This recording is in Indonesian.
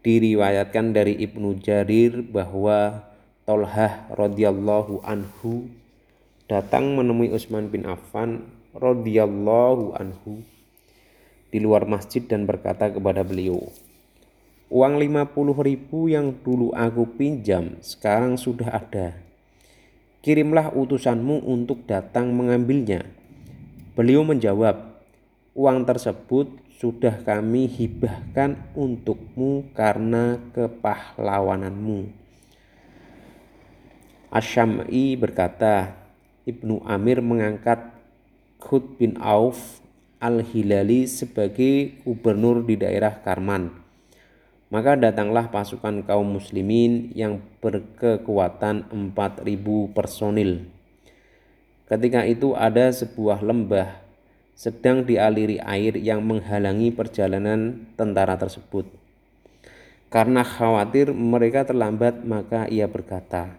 diriwayatkan dari Ibnu Jarir bahwa Tolhah radhiyallahu anhu datang menemui Utsman bin Affan radhiyallahu anhu di luar masjid dan berkata kepada beliau, Uang 50 ribu yang dulu aku pinjam sekarang sudah ada. Kirimlah utusanmu untuk datang mengambilnya. Beliau menjawab, uang tersebut sudah kami hibahkan untukmu karena kepahlawananmu. Asyam'i berkata, Ibnu Amir mengangkat Khud bin Auf al-Hilali sebagai gubernur di daerah Karman. Maka datanglah pasukan kaum muslimin yang berkekuatan 4000 personil. Ketika itu ada sebuah lembah sedang dialiri air yang menghalangi perjalanan tentara tersebut. Karena khawatir mereka terlambat, maka ia berkata,